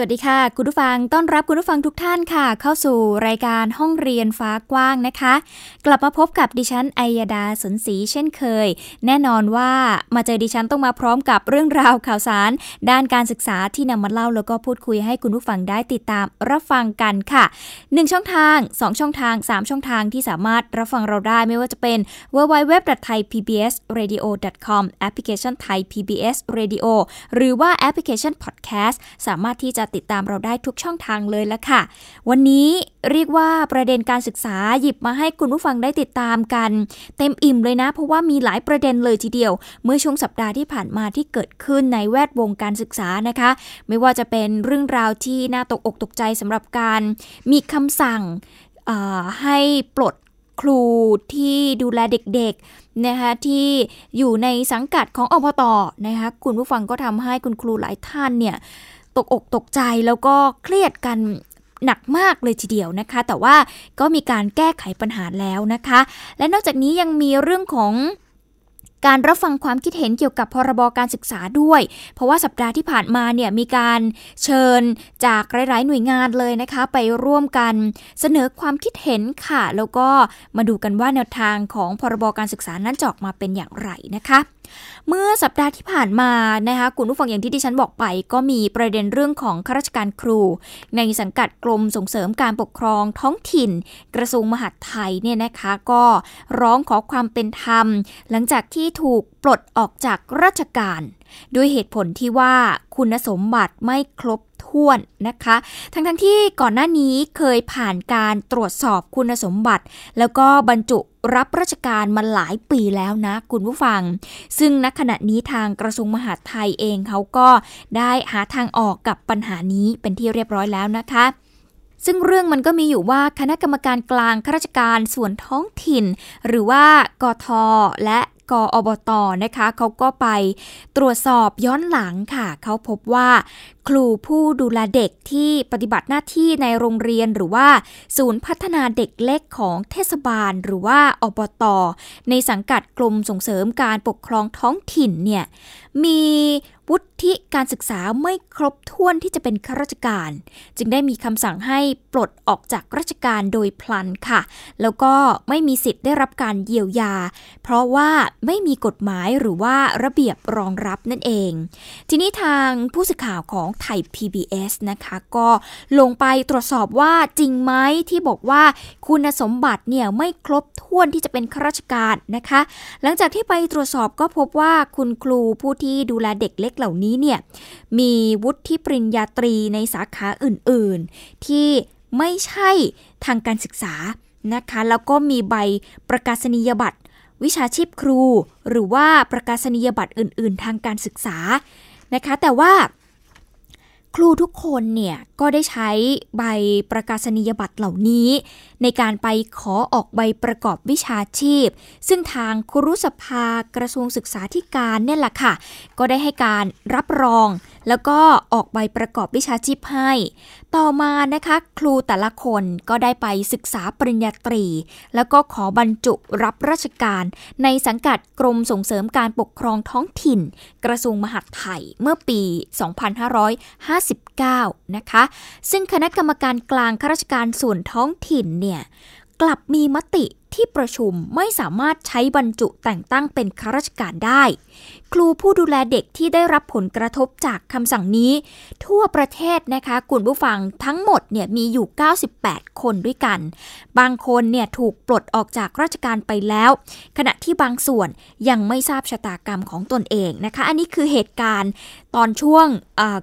สวัสดีค่ะ คุณผู้ฟังต้อนรับคุณผู้ฟังทุกท่านค่ะ เข้าสู่รายการห้องเรียนฟ้ากว้างนะคะ กลับมาพบกับดิฉันไอยดาสนศรีเช่นเคย แน่นอนว่ามาเจอดิฉันต้องมาพร้อมกับเรื่องราวข่าวสาร ด้านการศึกษาที่นำมาเล่าแล้วก็พูดคุยให้คุณผู้ฟังได้ติดตามรับฟังกันค่ะ 1 ช่องทาง 2 ช่องทาง 3 ช่องทางที่สามารถรับฟังเราได้ไม่ว่าจะเป็น www.thaipbsradio.com แอปพลิเคชัน Thai PBS Radio หรือว่าแอปพลิเคชัน Podcast สามารถที่จะติดตามเราได้ทุกช่องทางเลยละค่ะ วันนี้เรียกว่าประเด็นการศึกษาหยิบมาให้คุณผู้ฟังได้ติดตามกัน เต็มอิ่มเลยนะ เพราะว่ามีหลายประเด็นเลยทีเดียว เมื่อช่วงสัปดาห์ที่ผ่านมาที่เกิดขึ้นในแวดวงการศึกษานะคะ ไม่ว่าจะเป็นเรื่องราวที่น่าตกอกตกใจสำหรับการ มีคำสั่งให้ปลดครูที่ดูแลเด็กๆนะคะที่อยู่ในสังกัดของอบตนะคะคุณผู้ฟังก็ทำให้คุณครูหลายท่านเนี่ย ตกอกตกใจแล้วก็เครียดกันหนักมากเลยทีเดียวนะคะ แต่ว่าก็มีการแก้ไขปัญหาแล้วนะคะ และนอกจากนี้ยังมีเรื่องของการรับฟังความคิดเห็นเกี่ยวกับพรบการศึกษาด้วย เพราะว่าสัปดาห์ที่ผ่านมาเนี่ยมีการเชิญจากหลาย ๆ หน่วยงานเลยนะคะ ไปร่วมกันเสนอความคิดเห็นค่ะ แล้วก็มาดูกันว่าแนวทางของพรบการศึกษานั้นจอกมาเป็นอย่างไรนะคะ เมื่อสัปดาห์ที่ผ่านมานะคะคุณผู้ฟังอย่างที่ดิฉันบอกไป ก็มีประเด็นเรื่องของข้าราชการครู ในสังกัดกรมส่งเสริมการปกครองท้องถิ่น กระทรวงมหาดไทยเนี่ยนะคะก็ร้องขอความเป็นธรรม หลังจากที่ถูกปลดออกจากราชการ ด้วยเหตุผลที่ว่าคุณสมบัติไม่ครบ ถ้วนนะคะ ทั้งทั้งที่ก่อนหน้านี้เคยผ่านการตรวจสอบคุณสมบัติ แล้วก็บรรจุรับราชการมาหลายปีแล้วนะคุณผู้ฟัง ซึ่งณขณะนี้ทางกระทรวงมหาดไทยเองเขาก็ได้หาทางออกกับปัญหานี้เป็นที่เรียบร้อยแล้วนะคะซึ่งเรื่องมันก็มีอยู่ว่าคณะกรรมการกลางข้าราชการส่วนท้องถิ่น หรือว่ากทและกอบตนะคะเขาก็ไปตรวจสอบย้อนหลังค่ะ เขาพบว่า ครูผู้ดูแลเด็กที่ปฏิบัติหน้าที่ในโรงเรียนหรือว่า ศูนย์พัฒนาเด็กเล็กของเทศบาล หรือว่าอบตในสังกัดกรมส่งเสริมการปกครองท้องถิ่นเนี่ยมีวุฒิการศึกษาไม่ครบถ้วนที่จะเป็นข้าราชการ จึงได้มีคำสั่งให้ปลดออกจากราชการโดยพลันค่ะ แล้วก็ไม่มีสิทธิ์ได้รับการเยียวยา เพราะว่าไม่มีกฎหมายหรือว่าระเบียบรองรับนั่นเอง ทีนี้ทางผู้สื่อข่าวของไทย PBS นะคะ ก็ลงไปตรวจสอบว่าจริงไหมที่บอกว่าคุณสมบัติเนี่ยไม่ครบถ้วนที่จะเป็นข้าราชการนะคะ หลังจากที่ไปตรวจสอบก็พบว่าคุณครูผู้ที่ดูแลเด็กเล็กเหล่านี้เนี่ยมีวุฒิปริญญาตรีในสาขาอื่น ๆ ที่ไม่ใช่ทางการศึกษานะคะ แล้วก็มีใบประกาศนียบัตรวิชาชีพครู หรือว่าประกาศนียบัตรอื่น ๆ ทางการศึกษานะคะ แต่ว่า ครูทุกคนเนี่ยก็ได้ใช้ใบประกาศนียบัตรเหล่านี้ ในการไปขอออกใบประกอบวิชาชีพ ซึ่งทางครุสภากระทรวงศึกษาธิการเนี่ยแหละค่ะ ก็ได้ให้การรับรอง แล้วก็ออกใบประกอบวิชาชีพให้ ต่อมานะคะ ครูแต่ละคนก็ได้ไปศึกษาปริญญาตรี แล้วก็ขอบรรจุรับราชการ ในสังกัดกรมส่งเสริมการปกครองท้องถิ่น กระทรวงมหาดไทยเมื่อปี 2559 นะคะ ซึ่งคณะกรรมการกลางข้าราชการส่วนท้องถิ่นเนี่ยกลับมีมติ ที่ประชุมไม่สามารถใช้บรรจุแต่งตั้งเป็นข้าราชการได้ ครูผู้ดูแลเด็กที่ได้รับผลกระทบจากคำสั่งนี้ ทั่วประเทศนะคะคุณผู้ฟังทั้งหมดเนี่ยมีอยู่ 98 คนด้วยกัน บางคนเนี่ยถูกปลดออกจากราชการไปแล้ว ขณะที่บางส่วนยังไม่ทราบชะตากรรมของตนเองนะคะ อันนี้คือเหตุการณ์ตอนช่วง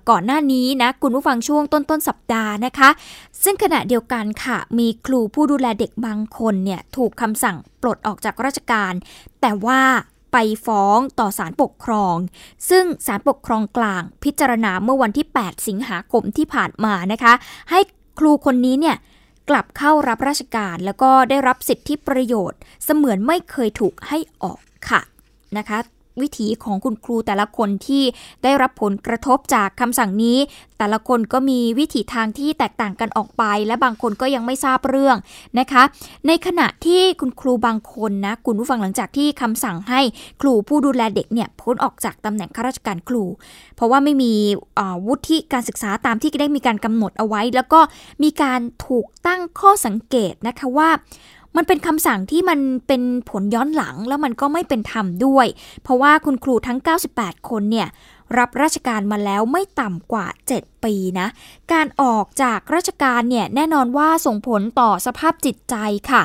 ก่อนหน้านี้นะคุณผู้ฟังช่วงต้นต้นสัปดาห์นะคะ ซึ่งขณะเดียวกันค่ะ มีครูผู้ดูแลเด็กบางคนเนี่ยถูกคำสั่งปลดออกจากราชการ แต่ว่าไปฟ้องต่อศาลปกครอง ซึ่งศาลปกครองกลางพิจารณาเมื่อวันที่ 8 สิงหาคมที่ผ่านมานะคะ ให้ครูคนนี้เนี่ยกลับเข้ารับราชการแล้วก็ได้รับสิทธิประโยชน์ เสมือนไม่เคยถูกให้ออกค่ะนะคะ วิถีของคุณครูแต่ละคนที่ได้รับผลกระทบจากคำสั่งนี้ แต่ละคนก็มีวิถีทางที่แตกต่างกันออกไป และบางคนก็ยังไม่ทราบเรื่องนะคะ ในขณะที่คุณครูบางคนนะคุณผู้ฟังหลังจากที่คำสั่งให้ครูผู้ดูแลเด็กเนี่ยพ้นออกจากตำแหน่งข้าราชการครู เพราะว่าไม่มีวุฒิการศึกษาตามที่ได้มีการกำหนดเอาไว้ แล้วก็มีการถูกตั้งข้อสังเกตนะคะว่า มันเป็นคำสั่งที่มันเป็นผลย้อนหลังแล้วมันก็ไม่เป็นธรรมด้วย เพราะว่าคุณครูทั้ง 98 คนเนี่ยรับราชการมาแล้วไม่ต่ำกว่า 7 ปีนะ การออกจากราชการเนี่ยแน่นอนว่าส่งผลต่อสภาพจิตใจค่ะ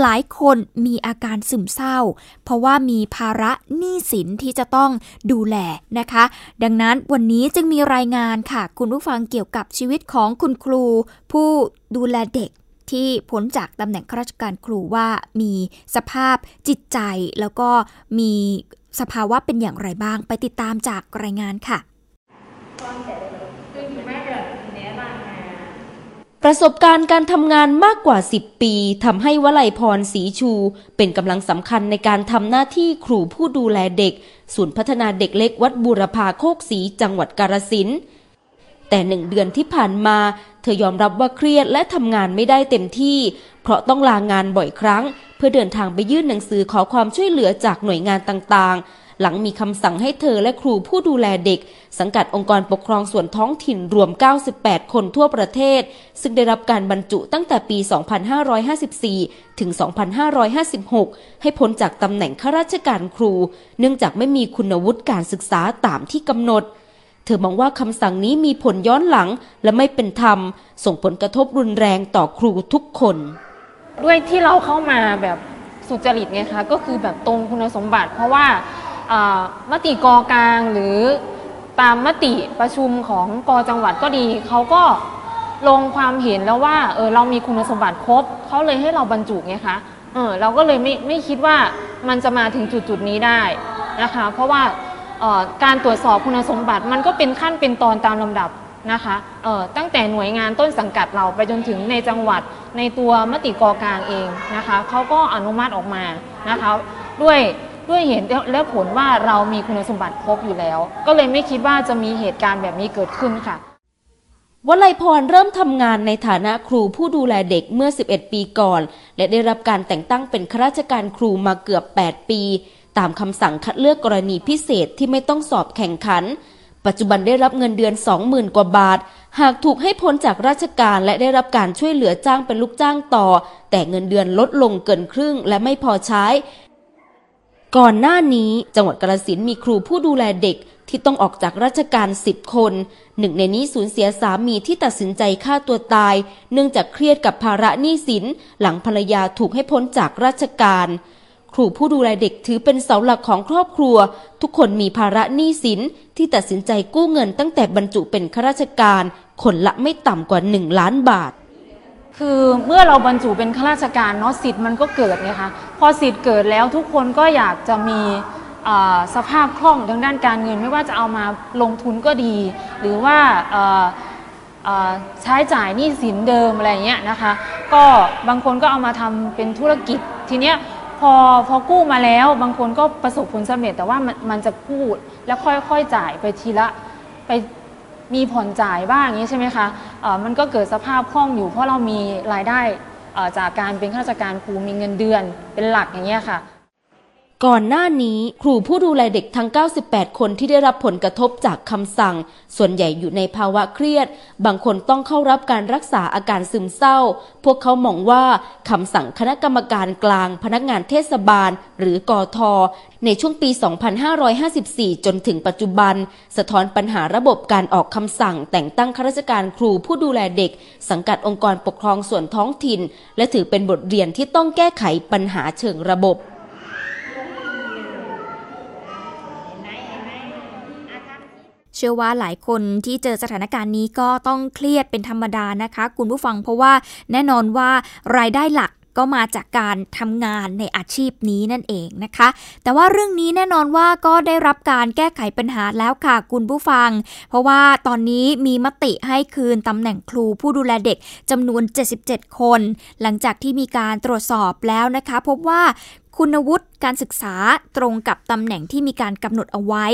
หลายคนมีอาการซึมเศร้า เพราะว่ามีภาระหนี้สินที่จะต้องดูแลนะคะ ดังนั้นวันนี้จึงมีรายงานค่ะ คุณผู้ฟังเกี่ยวกับชีวิตของคุณครู ผู้ดูแลเด็ก ที่พ้นจากตำแหน่งข้าราชการครูว่ามีสภาพจิตใจ แล้วก็มีสภาวะเป็นอย่างไรบ้าง ไปติดตามจากรายงานค่ะประสบการณ์การทำงานมากกว่า 10 ปีทำให้วลัยพรศรีชู เป็นกำลังสำคัญในการทำหน้าที่ครูผู้ดูแลเด็ก ศูนย์พัฒนาเด็กเล็กวัดบูรพาโคกศรีจังหวัดกาฬสินธุ์ แต่หนึ่งเดือนที่ผ่านมา เธอยอมรับว่าเครียดและทำงานไม่ได้เต็มที่ เพราะต้องลางานบ่อยครั้ง เพื่อเดินทางไปยื่นหนังสือขอความช่วยเหลือจากหน่วยงานต่างๆ หลังมีคำสั่งให้เธอและครูผู้ดูแลเด็ก สังกัดองค์กรปกครองส่วนท้องถิ่นรวม 98 คนทั่วประเทศ ซึ่งได้รับการบรรจุตั้งแต่ปี 2554 ถึง 2556 ให้พ้นจากตำแหน่งข้าราชการครู เนื่องจากไม่มีคุณวุฒิการศึกษาตามที่กำหนด เธอมองว่าคำสั่งนี้มีผลย้อนหลังและไม่เป็นธรรม ส่งผลกระทบรุนแรงต่อครูทุกคน ด้วยที่เราเข้ามาแบบสุจริตไงคะก็คือแบบตรงคุณสมบัติ เพราะว่ามติกอกลางหรือตามมติประชุมของกอจังหวัดก็ดีเขาก็ลงความเห็นแล้วว่าเออเรามีคุณสมบัติครบเขาเลยให้เราบรรจุไงคะเออเราก็เลยไม่ไม่คิดว่ามันจะมาถึงจุดจุดนี้ได้นะคะ เพราะว่า การตรวจสอบคุณสมบัติมันก็เป็นขั้นเป็นตอนตามลำดับนะคะตั้งแต่หน่วยงานต้นสังกัดเราไปจนถึงในจังหวัดในตัวมติกอกลางเองนะคะเขาก็อนุมัติออกมานะคะด้วยด้วยเห็นและผลว่าเรามีคุณสมบัติครบอยู่แล้ว ก็เลยไม่คิดว่าจะมีเหตุการณ์แบบนี้เกิดขึ้นค่ะวลัยพรเริ่มทำงานในฐานะครูผู้ดูแลเด็กเมื่อ 11 ปีก่อน และได้รับการแต่งตั้งเป็นข้าราชการครูมาเกือบ 8 ปี ตามคำสั่งคัดเลือกกรณีพิเศษที่ไม่ต้องสอบแข่งขัน ปัจจุบันได้รับเงินเดือน 20,000 กว่าบาท หากถูกให้พ้นจากราชการและได้รับการช่วยเหลือจ้างเป็นลูกจ้างต่อ แต่เงินเดือนลดลงเกินครึ่งและไม่พอใช้ ก่อนหน้านี้จังหวัดกาฬสินมีครูผู้ดูแลเด็กที่ต้องออกจากราชการสิบคน หนึ่งในนี้สูญเสียสามีที่ตัดสินใจฆ่าตัวตาย เนื่องจากเครียดกับภาระหนี้สิน หลังภรรยาถูกให้พ้นจากราชการ ครูผู้ดูแลเด็กถือเป็นเสาหลักของครอบครัว ทุกคนมีภาระหนี้สินที่ตัดสินใจกู้เงินตั้งแต่บรรจุเป็นข้าราชการ คนละไม่ต่ำกว่าหนึ่งล้านบาท คือเมื่อเราบรรจุเป็นข้าราชการเนาะสิทธิ์มันก็เกิดไงคะพอสิทธิ์เกิดแล้วทุกคนก็อยากจะมีสภาพคล่องทางด้านการเงิน ไม่ว่าจะเอามาลงทุนก็ดี หรือว่าใช้จ่ายหนี้สินเดิมอะไรเงี้ยนะคะ ก็บางคนก็เอามาทำเป็นธุรกิจทีเนี้ย พอพอกู้มาแล้วบางคนก็ประสบผลสำเร็จ แต่ว่ามันมันจะกู้แล้วค่อยๆจ่ายไปทีละไปมีผ่อนจ่ายบ้างอย่างนี้ใช่ไหมคะะมันก็เกิดสภาพคล่องอยู่เพราะเรามีรายได้จากการเป็นข้าราชการครูมีเงินเดือนเป็นหลักอย่างเงี้ยค่ะ ก่อนหน้านี้ครูผู้ดูแลเด็กทั้ง 98 คนที่ได้รับผลกระทบจากคำสั่ง ส่วนใหญ่อยู่ในภาวะเครียด บางคนต้องเข้ารับการรักษาอาการซึมเศร้า พวกเขามองว่าคำสั่งคณะกรรมการกลาง พนักงานเทศบาล หรือกอทอในช่วงปี 2554 จนถึงปัจจุบัน สะท้อนปัญหาระบบการออกคำสั่ง แต่งตั้งข้าราชการครูผู้ดูแลเด็ก สังกัดองค์กรปกครองส่วนท้องถิ่น และถือเป็นบทเรียนที่ต้องแก้ไขปัญหาเชิงระบบ ชื่อว่าหลายคนที่เจอสถานการณ์นี้ก็ต้องเครียดเป็นธรรมดานะคะ คุณผู้ฟังเพราะว่าแน่นอนว่ารายได้หลักก็มาจากการทำงานในอาชีพนี้นั่นเองนะคะ แต่ว่าเรื่องนี้แน่นอนว่าก็ได้รับการแก้ไขปัญหาแล้วค่ะคุณผู้ฟัง เพราะว่าตอนนี้มีมติให้คืนตำแหน่งครูผู้ดูแลเด็กจำนวน 77 คน หลังจากที่มีการตรวจสอบแล้วนะคะ พบว่า คุณวุฒิการศึกษาตรงกับตำแหน่งที่มีการกำหนดเอาไว้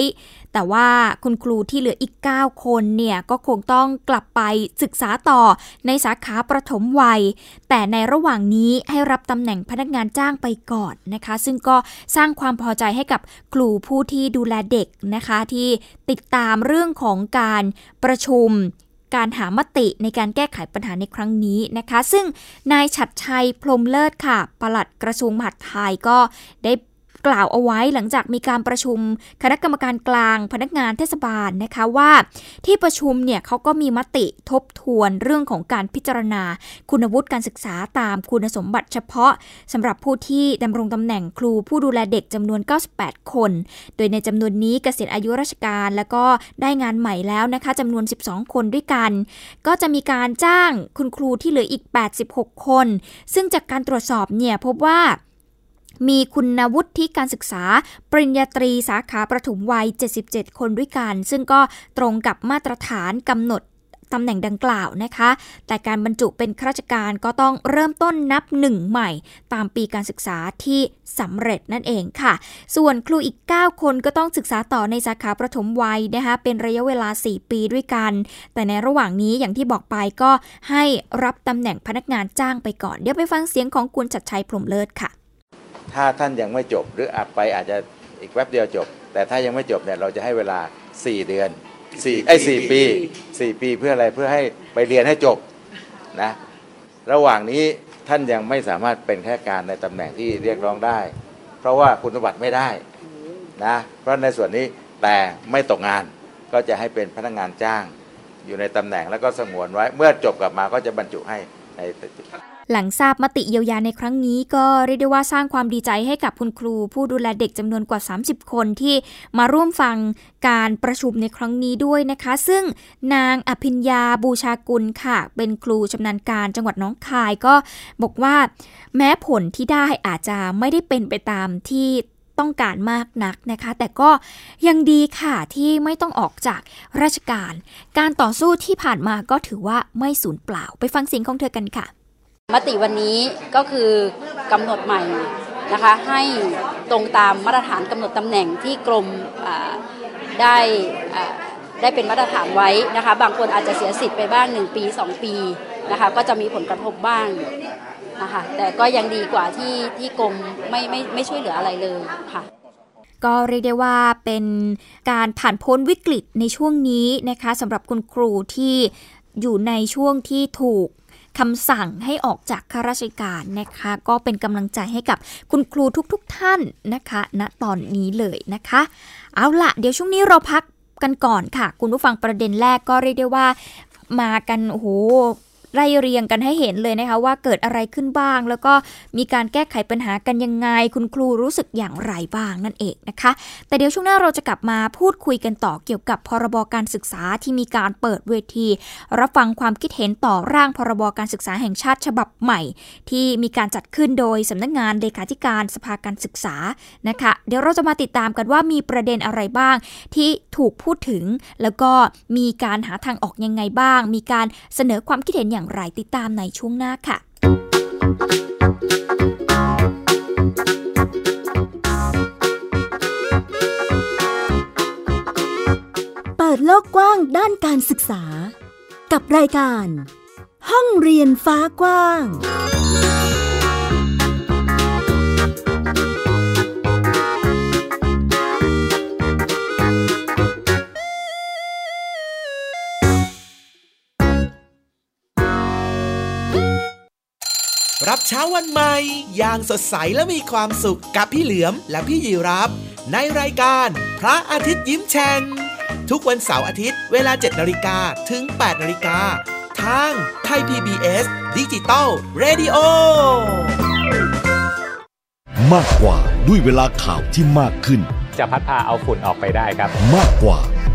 แต่ว่าคุณครูที่เหลืออีก 9 คนเนี่ยก็คงต้องกลับไปศึกษาต่อในสาขาประถมวัย แต่ในระหว่างนี้ให้รับตำแหน่งพนักงานจ้างไปก่อนนะคะ ซึ่งก็สร้างความพอใจให้กับครูผู้ที่ดูแลเด็กนะคะที่ติดตามเรื่องของการประชุม การหามติในการแก้ไขปัญหาในครั้งนี้นะคะ ซึ่งนายฉัดชัยพรมเลิศค่ะปลัดกระทรวงมหาดไทยก็ได้ กล่าวเอาไว้หลังจากมีการประชุมคณะกรรมการกลางพนักงานเทศบาลนะคะว่าที่ประชุมเนี่ยเขาก็มีมติทบทวนเรื่องของการพิจารณา คุณวุฒิการศึกษาตามคุณสมบัติเฉพาะสำหรับผู้ที่ดำรงตำแหน่งครูผู้ดูแลเด็กจำนวน 98 คน โดยในจำนวนนี้เกษียณอายุราชการ แล้วก็ได้งานใหม่แล้วนะคะจำนวน 12 คนด้วยกัน ก็จะมีการจ้างคุณครูที่เหลืออีก 86 คน ซึ่งจากการตรวจสอบเนี่ยพบว่า มีคุณวุฒิการศึกษา ปริญญาตรีสาขาประถมวัย 77 คนด้วยกัน ซึ่งก็ตรงกับมาตรฐานกำหนดตำแหน่งดังกล่าวนะคะ แต่การบรรจุเป็นข้าราชการก็ต้องเริ่มต้นนับหนึ่งใหม่ ตามปีการศึกษาที่สำเร็จนั่นเองค่ะ ส่วนครูอีก 9 คนก็ต้องศึกษาต่อในสาขาประถมวัยนะคะ เป็นระยะเวลา 4 ปีด้วยกัน แต่ในระหว่างนี้อย่างที่บอกไปก็ให้รับตำแหน่งพนักงานจ้างไปก่อน เดี๋ยวไปฟังเสียงของคุณชัดชัยพรมเลิศค่ะ ถ้าท่านยังไม่จบหรืออาจไปอาจจะอีกแป๊บเดียวจบ แต่ถ้ายังไม่จบเนี่ยเราจะให้เวลา 4 เดือน4ไอ้สี่ปี 4 ปีเพื่ออะไรเพื่อให้ไปเรียนให้จบนะระหว่างนี้ท่านยังไม่สามารถเป็นข้าราชการในตำแหน่งที่เรียกร้องได้ เพราะว่าคุณสมบัติไม่ได้นะเพราะในส่วนนี้แต่ไม่ตกงานก็จะให้เป็นพนักงานจ้าง อยู่ในตำแหน่งแล้วก็สงวนไว้ เมื่อจบกลับมาก็จะบรรจุให้ใน หลังทราบมติเยียวยาในครั้งนี้ ก็เรียกได้ว่าสร้างความดีใจให้กับคุณครู ผู้ดูแลเด็กจำนวนกว่า 30 คนที่มาร่วมฟังการประชุมในครั้งนี้ด้วยนะคะ ซึ่งนางอภิญญาบูชากุลค่ะ เป็นครูชำนาญการจังหวัดน้องคายก็บอกว่า แม้ผลที่ได้อาจจะไม่ได้เป็นไปตามที่ต้องการมากนักนะคะ แต่ก็ยังดีค่ะที่ไม่ต้องออกจากราชการ การต่อสู้ที่ผ่านมาก็ถือว่าไม่สูญเปล่า ไปฟังเสียงของเธอกันค่ะ มติวันนี้ก็คือกำหนดใหม่นะคะให้ตรงตามมาตรฐานกำหนดตำแหน่งที่กรมได้ได้เป็นมาตรฐานไว้นะคะบางคนอาจจะเสียสิทธิ์ไปบ้าง 1 ปี 2 ปีนะคะก็จะมีผลกระทบบ้างนะคะแต่ก็ยังดีกว่าที่ที่กรมไม่ไม่ไม่ช่วยเหลืออะไรเลยค่ะก็เรียกได้ว่าเป็นการผ่านพ้นวิกฤตในช่วงนี้นะคะสำหรับคุณครูที่อยู่ในช่วงที่ถูก คำสั่งให้ออกจากข้าราชการนะคะ ก็เป็นกำลังใจให้กับคุณครูทุกๆทท่านนะคะณตอนนี้เลยนะคะ เอาละเดี๋ยวช่วงนี้เราพักกันก่อนค่ะ คุณผู้ฟังประเด็นแรกก็เรียกได้ว่ามากันโอ้โห ไล่เรียงกันให้เห็นเลยนะคะว่าเกิดอะไรขึ้นบ้าง แล้วก็มีการแก้ไขปัญหากันยังไง คุณครูรู้สึกอย่างไรบ้างนั่นเองนะคะ แต่เดี๋ยวช่วงหน้าเราจะกลับมาพูดคุยกันต่อเกี่ยวกับพรบการศึกษาที่มีการเปิดเวที รับฟังความคิดเห็นต่อร่างพรบการศึกษาแห่งชาติฉบับใหม่ ที่มีการจัดขึ้นโดยสำนักงงานเลขาธิการสภาการศึกษานะคะ เดี๋ยวเราจะมาติดตามกันว่ามีประเด็นอะไรบ้าง ที่ถูกพูดถึง แล้วก็มีการหาทางออกยังไงบ้าง มีการเสนอความคิดเห็นอย่างอย่างไรติดตามในช่วงหน้าค่ะเปิดโลกกว้างด้านการศึกษา กับรายการ ห้องเรียนฟ้ากว้าง รับเช้าวันใหม่ อย่างสดใสและมีความสุขกับพี่เหลือมและพี่ยีรับ ในรายการพระอาทิตย์ยิ้มแฉ่งทุกวันเสาร์อาทิตย์เวลา 7นาฬิกาถึง 8นาฬิกาทางไทย PBS ดิจิตอลเรดิโอมากกว่าด้วยเวลาข่าวที่มากขึ้น จะพัดพาเอาฝุ่นออกไปได้ครับ มากกว่า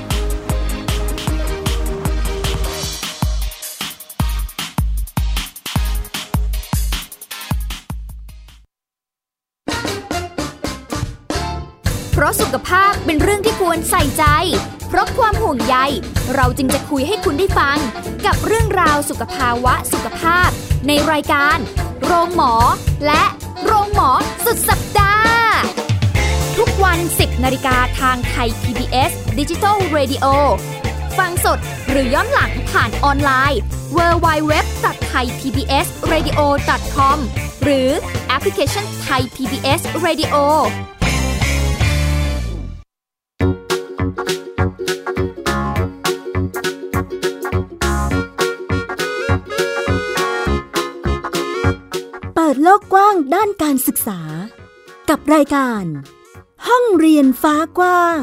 เพราะสุขภาพเป็นเรื่องที่ควรใส่ใจ เพราะความห่วงใย เราจึงจะคุยให้คุณได้ฟัง กับเรื่องราวสุขภาวะสุขภาพ ในรายการ โรงหมอ และโรงหมอสุดสัปดาห์ ทุกวัน 10นาฬิกาทางไทย PBS Digital Radio ฟังสดหรือย้อนหลังผ่านออนไลน์ www.thaipbsradio.com หรือแอปพลิเคชัน Thai PBS Radio โลกกว้างด้านการศึกษา กับรายการ ห้องเรียนฟ้ากว้าง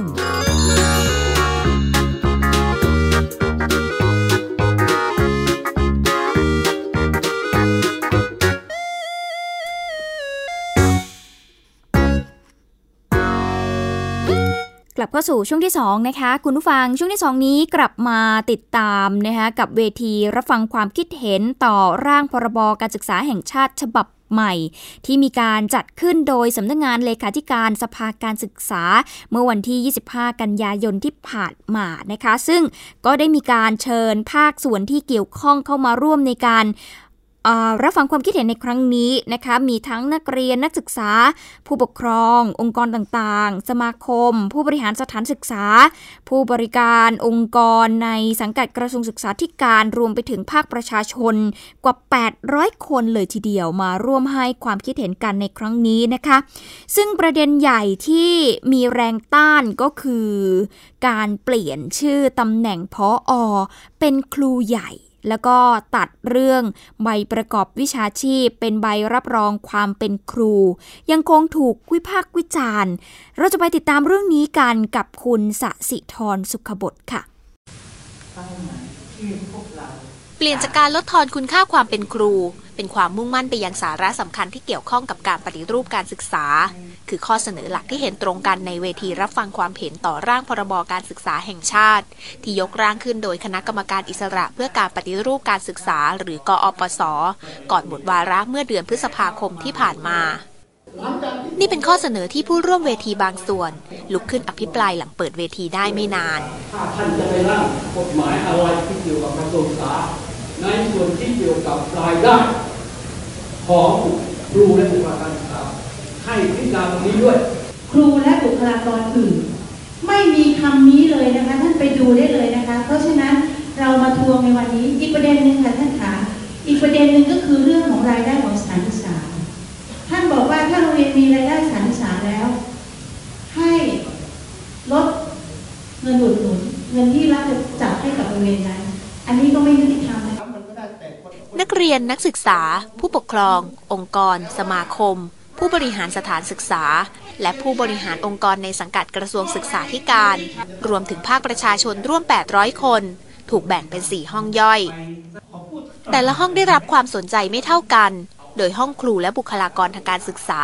กลับเข้าสู่ช่วงที่ 2 นะคะ คุณผู้ฟังช่วงที่ 2 นี้กลับมาติดตามนะคะกับเวทีรับฟังความคิดเห็นต่อร่างพรบการศึกษาแห่งชาติฉบับ ใหม่ ที่มีการจัดขึ้นโดยสำนักงงานเลขาธิการสภาการศึกษา เมื่อวันที่ 25 กันยายนที่ผ่านมานะคะ ซึ่งก็ได้มีการเชิญภาคส่วนที่เกี่ยวข้องเข้ามาร่วมในการ รับฟังความคิดเห็นในครั้งนี้นะคะมีทั้งนักเรียนนักศึกษา ผู้ปกครอง องค์กรต่างๆ สมาคม ผู้บริหารสถานศึกษา ผู้บริการองค์กรในสังกัดกระทรวงศึกษาธิการรวมไปถึงภาคประชาชนกว่า 800 คนเลยทีเดียวมาร่วมให้ความคิดเห็นกันในครั้งนี้นะคะ ซึ่งประเด็นใหญ่ที่มีแรงต้านก็คือ การเปลี่ยนชื่อตำแหน่งพออเป็นครูใหญ่ แล้วก็ตัดเรื่องใบประกอบวิชาชีพ เป็นใบรับรองความเป็นครู ยังคงถูกวิพากษ์วิจารณ์ เราจะไปติดตามเรื่องนี้กันกับคุณสสิธรสุขบดค่ะเปลี่ยนจากการลดทอนคุณค่าความเป็นครู เป็นความมุ่งมั่นไปยังสาระสำคัญที่เกี่ยวข้องกับการปฏิรูปการศึกษา คือข้อเสนอหลักที่เห็นตรงกันในเวทีรับฟังความเห็นต่อร่างพรบการศึกษาแห่งชาติ ที่ยกร่างขึ้นโดยคณะกรรมการอิสระเพื่อการปฏิรูปการศึกษา หรือกอปสก่อนหมดวาระเมื่อเดือนพฤษภาคมที่ผ่านมานี่เป็นข้อเสนอที่ผู้ร่วมเวทีบางส่วน ลุกขึ้นอภิปรายหลังเปิดเวทีได้ไม่นาน ถ้าท่านจะไปร่างกฎหมายอะไรที่เกี่ยวกับกระทรวงศึกษา ในส่วนที่เกี่ยวกับรายได้ของครูและบุคลากรศึกษา ให้พิจารณาตรงนี้ด้วย ครูและบุคลากรอื่น ไม่มีคำนี้เลยนะคะ ท่านไปดูได้เลยนะคะ เพราะฉะนั้นเรามาทวงในวันนี้อีกประเด็นหนึ่งค่ะท่านขาอีกประเด็นหนึ่งก็คือเรื่องของรายได้ของสถานศึกษา ท่านบอกว่าถ้าโรงเรียนมีรายได้สถานศึกษาแล้ว ให้ลดเงินอุดหนุนเงินที่รัฐจะจัดให้กับโรงเรียนนั้น อันนี้ก็ไม่ยุติธรรมนะคะนักเรียนนักศึกษา ผู้ปกครอง องค์กร สมาคม ผู้บริหารสถานศึกษา และผู้บริหารองค์กรในสังกัดกระทรวงศึกษาธิการ รวมถึงภาคประชาชนร่วม 800 คน ถูกแบ่งเป็น 4 ห้องย่อย แต่ละห้องได้รับความสนใจไม่เท่ากัน โดยห้องครูและบุคลากรทางการศึกษา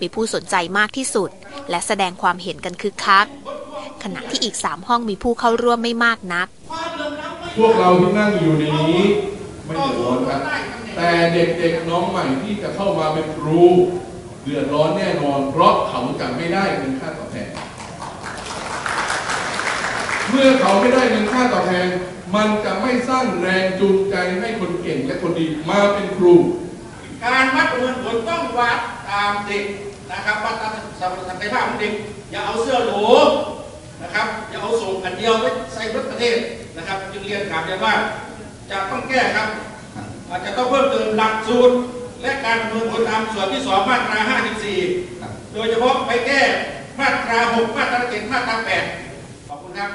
มีผู้สนใจมากที่สุด และแสดงความเห็นกันคึกคัก ขณะที่อีก 3 ห้องมีผู้เข้าร่วมไม่มากนัก พวกเราที่นั่งอยู่ในนี้ไม่เดือดร้อนครับแต่เด็กๆน้องใหม่ที่จะเข้ามาเป็นครู เดือดร้อนแน่นอน เพราะเขาจะไม่ได้เงินค่าตอบแทน เมื่อเขาไม่ได้เงินค่าตอบแทน มันจะไม่สร้างแรงจูงใจให้คนเก่งและคนดีมาเป็นครู การวัดเมินผลต้องวัดตามเด็กนะครับว่าตามศักยภาพของเด็ก อย่าเอาเสื้อหลนะครับ อย่าเอาส่งอันเดียวไปใส่รถประเทศนะครับ จึงเรียนกราบเรียนว่าจะต้องแก้ครับ อาจจะต้องเพิ่มเติมหลักสูตร และการประเมินผลตามส่วนที่สองมาตรา 54 โดยเฉพาะไปแก้มาตรา 6 มาตรา7มาตรา 8 ขอบคุณครับ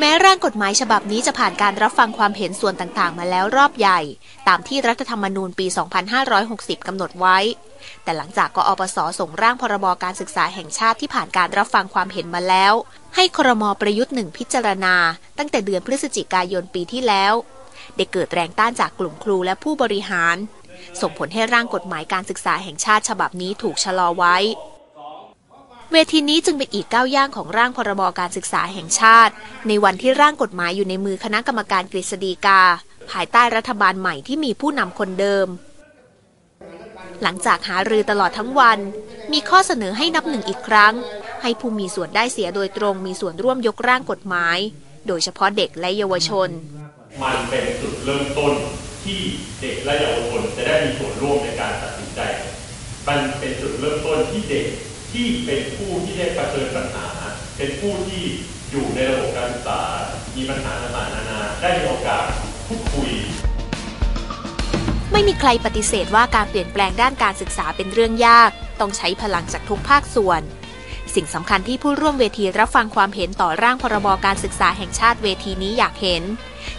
แม้ร่างกฎหมายฉบับนี้จะผ่านการรับฟังความเห็นส่วนต่างๆ มาแล้วรอบใหญ่ ตามที่รัฐธรรมนูญปี 2560 กำหนดไว้ แต่หลังจากกอปสส่งร่างพรบการศึกษาแห่งชาติที่ผ่านการรับฟังความเห็นมาแล้ว ให้ครมประยุทธ์หนึ่งพิจารณา ตั้งแต่เดือนพฤศจิกายนปีที่แล้ว ได้เกิดแรงต้านจากกลุ่มครูและผู้บริหาร ส่งผลให้ร่างกฎหมายการศึกษาแห่งชาติฉบับนี้ถูกชะลอไว้ เวทีนี้จึงเป็นอีกก้าวย่างของร่างพรบการศึกษาแห่งชาติ ในวันที่ร่างกฎหมายอยู่ในมือคณะกรรมการกฤษฎีกา ภายใต้รัฐบาลใหม่ที่มีผู้นำคนเดิมหลังจากหารือตลอดทั้งวัน มีข้อเสนอให้นับหนึ่งอีกครั้ง ให้ผู้มีส่วนได้เสียโดยตรงมีส่วนร่วมยกร่างกฎหมาย โดยเฉพาะเด็กและเยาวชน มันเป็นจุดเริ่มต้นที่เด็กและเยาวชนจะได้มีส่วนร่วมในการตัดสินใจ มันเป็นจุดเริ่มต้นที่เด็กที่เป็นผู้ที่ได้เผชิญปัญหา เป็นผู้ที่อยู่ในระบบการศึกษา มีปัญหาต่างๆนานา ได้มีโอกาสพูดคุย ไม่มีใครปฏิเสธว่าการเปลี่ยนแปลงด้านการศึกษาเป็นเรื่องยาก ต้องใช้พลังจากทุกภาคส่วน สิ่งสำคัญที่ผู้ร่วมเวทีรับฟังความเห็นต่อร่างพรบการศึกษาแห่งชาติเวทีนี้อยากเห็น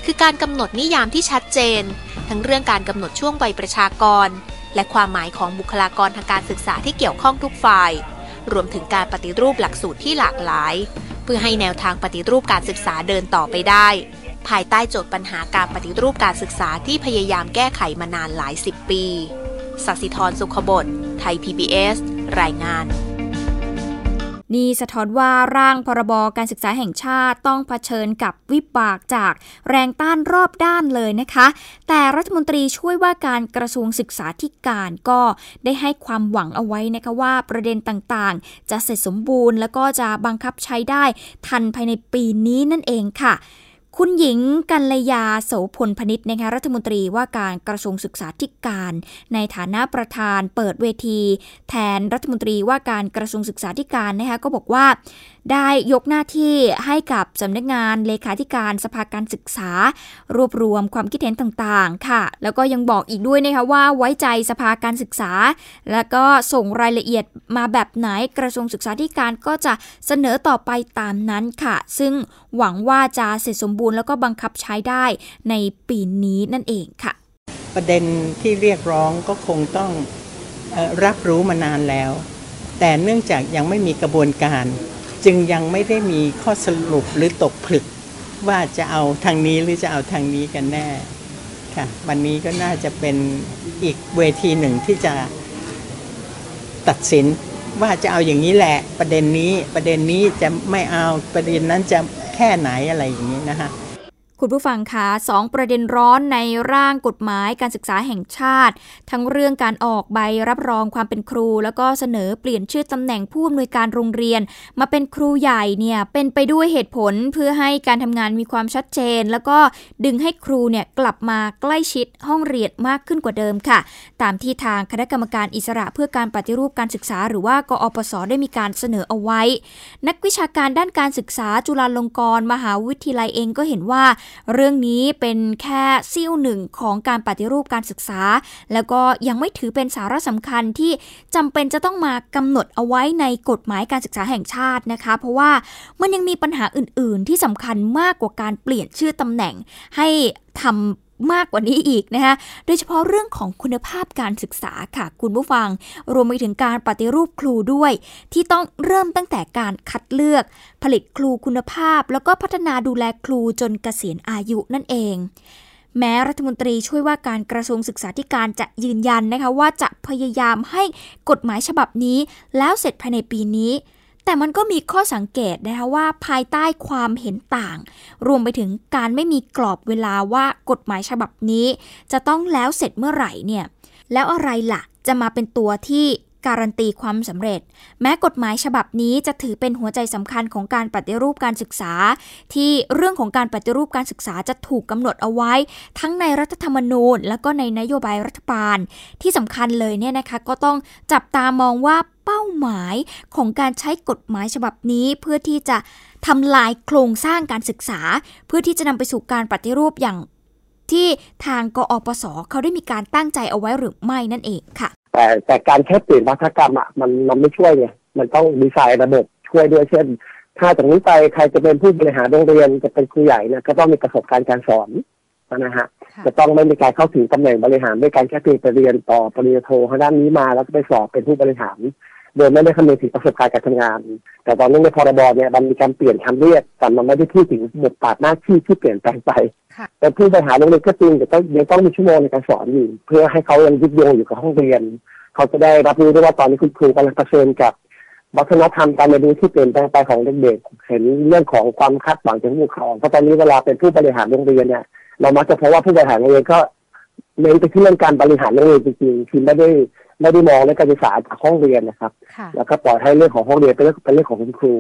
คือการกำหนดนิยามที่ชัดเจน ทั้งเรื่องการกำหนดช่วงวัยประชากร และความหมายของบุคลากรทางการศึกษาที่เกี่ยวข้องทุกฝ่าย รวมถึงการปฏิรูปหลักสูตรที่หลากหลาย เพื่อให้แนวทางปฏิรูปการศึกษาเดินต่อไปได้ ภายใต้โจทย์ปัญหาการปฏิรูปการศึกษาที่พยายามแก้ไขมานานหลายสิบปีสัสิธรสุขบดไทย PBS รายงาน นี่สะท้อนว่าร่างพรบการศึกษาแห่งชาติต้องเผชิญกับวิบากจากแรงต้านรอบด้านเลยนะคะ แต่รัฐมนตรีช่วยว่าการกระทรวงศึกษาธิการก็ได้ให้ความหวังเอาไว้นะคะว่าประเด็นต่างๆ จะเสร็จสมบูรณ์ แล้วก็จะบังคับใช้ได้ทันภายในปีนี้นั่นเองค่ะ คุณหญิงกัลยาโสพลพนิษฐ์นะคะรัฐมนตรีว่าการกระทรวงศึกษาธิการ ในฐานะประธานเปิดเวที แทนรัฐมนตรีว่าการกระทรวงศึกษาธิการนะคะก็บอกว่า ได้ยกหน้าที่ให้กับสำนักงานเลขาธิการสภาการศึกษา รวบรวมความคิดเห็นต่างๆ ค่ะ แล้วก็ยังบอกอีกด้วยนะคะว่าไว้ใจสภาการศึกษา แล้วก็ส่งรายละเอียดมาแบบไหนกระทรวงศึกษาธิการก็จะเสนอต่อไปตามนั้นค่ะ ซึ่งหวังว่าจะเสร็จสมบูรณ์แล้วก็บังคับใช้ได้ในปีนี้นั่นเองค่ะ ประเด็นที่เรียกร้องก็คงต้องรับรู้มานานแล้ว แต่เนื่องจากยังไม่มีกระบวนการ จึงยังไม่ได้มีข้อสรุปหรือตกผลึกว่าจะเอาทางนี้หรือจะเอาทางนี้กันแน่ค่ะวันนี้ก็น่าจะเป็นอีกเวทีหนึ่งที่จะตัดสินว่าจะเอาอย่างนี้แหละ ประเด็นนี้ประเด็นนี้จะไม่เอาประเด็นนั้นจะแค่ไหนอะไรอย่างนี้นะคะ คุณผู้ฟังคะสองประเด็นร้อนในร่างกฎหมายการศึกษาแห่งชาติ ทั้งเรื่องการออกใบรับรองความเป็นครู แล้วก็เสนอเปลี่ยนชื่อตำแหน่งผู้อำนวยการโรงเรียน มาเป็นครูใหญ่เนี่ยเป็นไปด้วยเหตุผลเพื่อให้การทำงานมีความชัดเจน แล้วก็ดึงให้ครูเนี่ยกลับมาใกล้ชิดห้องเรียนมากขึ้นกว่าเดิมค่ะ ตามที่ทางคณะกรรมการอิสระเพื่อการปฏิรูปการศึกษา หรือว่ากอปศได้มีการเสนอเอาไว้ นักวิชาการด้านการศึกษาจุฬาลงกรณ์มหาวิทยาลัยเองก็เห็นว่าเรื่องนี้เป็นแค่ซิ่วหนึ่งของการปฏิรูปการศึกษา แล้วก็ยังไม่ถือเป็นสาระสำคัญที่จำเป็นจะต้องมากำหนดเอาไว้ในกฎหมายการศึกษาแห่งชาตินะคะ เพราะว่ามันยังมีปัญหาอื่น ๆ ที่สำคัญมากกว่าการเปลี่ยนชื่อตำแหน่งให้ทำ มากกว่านี้อีกนะคะโดยเฉพาะเรื่องของคุณภาพการศึกษาค่ะ คุณผู้ฟัง รวมไปถึงการปฏิรูปครูด้วย ที่ต้องเริ่มตั้งแต่การคัดเลือก ผลิตครูคุณภาพ แล้วก็พัฒนาดูแลครูจนเกษียณอายุนั่นเองแม้รัฐมนตรีช่วยว่าการกระทรวงศึกษาธิการจะยืนยันนะคะว่าจะพยายามให้กฎหมายฉบับนี้ แล้วเสร็จภายในปีนี้ แต่มันก็มีข้อสังเกตนะคะว่าภายใต้ความเห็นต่าง รวมไปถึงการไม่มีกรอบเวลาว่ากฎหมายฉบับนี้ จะต้องแล้วเสร็จเมื่อไหร่เนี่ยแล้วอะไรละ่ะจะมาเป็นตัวที่การันตีความสำเร็จ แม้กฎหมายฉบับนี้จะถือเป็นหัวใจสำคัญของการปฏิรูปการศึกษา ที่เรื่องของการปฏิรูปการศึกษาจะถูกกำหนดเอาไว้ ทั้งในรัฐธรรมนูญ และก็ในนโยบายรัฐบาล ที่สำคัญเลยเนี่ยนะคะก็ต้องจับตามองว่า เป้าหมายของการใช้กฎหมายฉบับนี้เพื่อที่จะทำลายโครงสร้างการศึกษา เพื่อที่จะนำไปสู่การปฏิรูปอย่างที่ทางกอปสเขาได้มีการตั้งใจเอาไว้หรือไม่นั่นเองค่ะ แต่แต่การแค่เปลี่ยนวัฒกรรมอะมันมันไม่ช่วยไงมันต้องดีไซน์ระบบช่วยด้วยเช่น ถ้าจากนี้ไปใครจะเป็นผู้บริหารโรงเรียนจะเป็นครูใหญ่เนี่ยก็ต้องมีประสบการณ์การสอนนะฮะจะต้องไม่มีการเข้าถึงตำแหน่งบริหารด้วยการแค่เพียงไปเรียนต่อปริญญาโททางด้านนี้มาแล้วก็ไปสอบเป็นผู้บริหาร โดยไม่ได้คำนึงถึงประสบการณ์การทำงาน แต่ตอนนี้ในพรบเนี่ยมันมีการเปลี่ยนคำเรียกแต่มันไม่ได้พูดถึงบทบาทหน้าที่ที่เปลี่ยนแปลงไป แต่ผู้บริหารโรงเรียนก็จริงแต่ต้องยังต้องมีชั่วโมงในการสอนอยู่เพื่อให้เขายังยึดโยงอยู่กับห้องเรียน เขาจะได้รับรู้ด้วยว่าตอนนี้คุณครูกำลังเผชิญกับวัฒนธรรมการเรียนรู้ที่เปลี่ยนแปลงไปของเด็กๆ เห็นเรื่องของความคาดหวังจากผู้ปกครอง เพราะตอนนี้เวลาเป็นผู้บริหารโรงเรียนเนี่ย เรามักจะพบว่าผู้บริหารโรงเรียนก็เน้นไปที่เรื่องการบริหารโรงเรียนจริงๆคือไม่ได้ ไม่ได้มองในการศึกษาจากห้องเรียนนะครับ แล้วก็ปล่อยให้เรื่องของห้องเรียนเป็นเรื่องเป็นเรื่องของคุณครู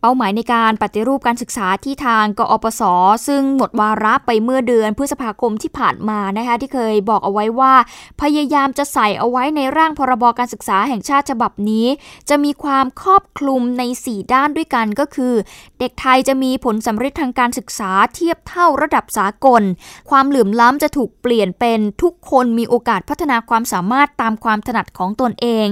เป้าหมายในการปฏิรูปการศึกษาที่ทางกอปสซึ่งหมดวาระไปเมื่อเดือนพฤษภาคมที่ผ่านมานะคะที่เคยบอกเอาไว้ว่า พยายามจะใส่เอาไว้ในร่างพรบการศึกษาแห่งชาติฉบับนี้ จะมีความครอบคลุมใน 4 ด้านด้วยกันก็คือ เด็กไทยจะมีผลสำเร็จทางการศึกษาเทียบเท่าระดับสากล ความเหลื่อมล้ำจะถูกเปลี่ยนเป็นทุกคนมีโอกาสพัฒนาความสามารถตามความถนัดของตนเอง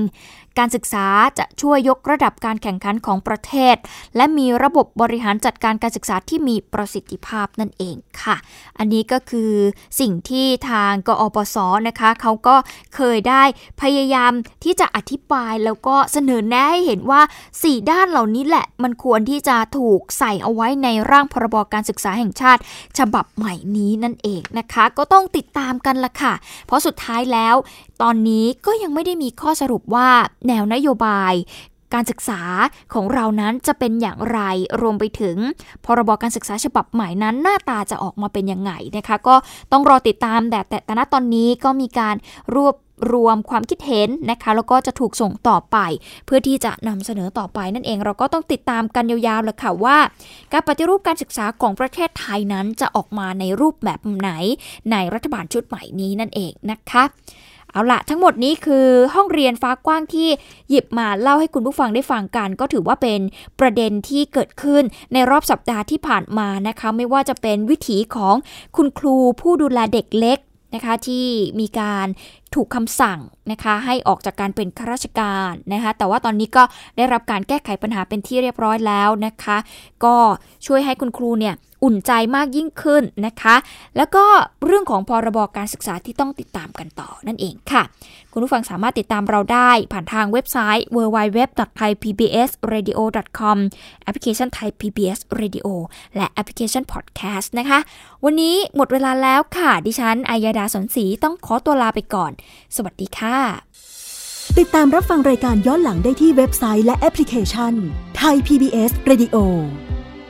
การศึกษาจะช่วยยกระดับการแข่งขันของประเทศ และมีระบบบริหารจัดการการศึกษาที่มีประสิทธิภาพนั่นเองค่ะ อันนี้ก็คือสิ่งที่ทางกอปสนะคะเขาก็เคยได้พยายามที่จะอธิบายแล้วก็เสนอแนะให้เห็นว่า 4 ด้านเหล่านี้แหละ มันควรที่จะถูกใส่เอาไว้ในร่างพรบการศึกษาแห่งชาติ ฉบับใหม่นี้นั่นเองนะคะ ก็ต้องติดตามกันละค่ะ เพราะสุดท้ายแล้ว ตอนนี้ก็ยังไม่ได้มีข้อสรุปว่าแนวนโยบายการศึกษาของเรานั้นจะเป็นอย่างไร รวมไปถึง พรบการศึกษาฉบับใหม่นั้น หน้าตาจะออกมาเป็นยังไงนะคะ ก็ต้องรอติดตามแต่แต่ณตอนนี้ก็มีการรวบรวมความคิดเห็นนะคะ แล้วก็จะถูกส่งต่อไป เพื่อที่จะนำเสนอต่อไปนั่นเองเราก็ต้องติดตามกันยาวๆเลยค่ะว่า การปฏิรูปการศึกษาของประเทศไทยนั้นจะออกมาในรูปแบบไหน ในรัฐบาลชุดใหม่นี้นั่นเองนะคะ เอาละทั้งหมดนี้คือห้องเรียนฟ้ากว้างที่หยิบมาเล่าให้คุณผู้ฟังได้ฟังกัน ก็ถือว่าเป็นประเด็นที่เกิดขึ้นในรอบสัปดาห์ที่ผ่านมานะคะ ไม่ว่าจะเป็นวิถีของคุณครูผู้ดูแลเด็กเล็กนะคะที่มีการถูกคำสั่งนะคะให้ออกจากการเป็นข้าราชการนะคะแต่ว่าตอนนี้ก็ได้รับการแก้ไขปัญหาเป็นที่เรียบร้อยแล้วนะคะ ก็ช่วยให้คุณครูเนี่ย อุ่นใจมากยิ่งขึ้นนะคะ แล้วก็เรื่องของพรบการศึกษาที่ต้องติดตามกันต่อนั่นเองค่ะ คุณผู้ฟังสามารถติดตามเราได้ผ่านทางเว็บไซต์ www.thaipbsradio.com แอปพลิเคชัน Thai PBS Radio และแอปพลิเคชัน Podcast นะคะ วันนี้หมดเวลาแล้วค่ะ ดิฉัน อายดาสนศรีต้องขอตัวลาไปก่อน สวัสดีค่ะ ติดตามรับฟังรายการย้อนหลังได้ที่เว็บไซต์และแอปพลิเคชัน Thai PBS Radio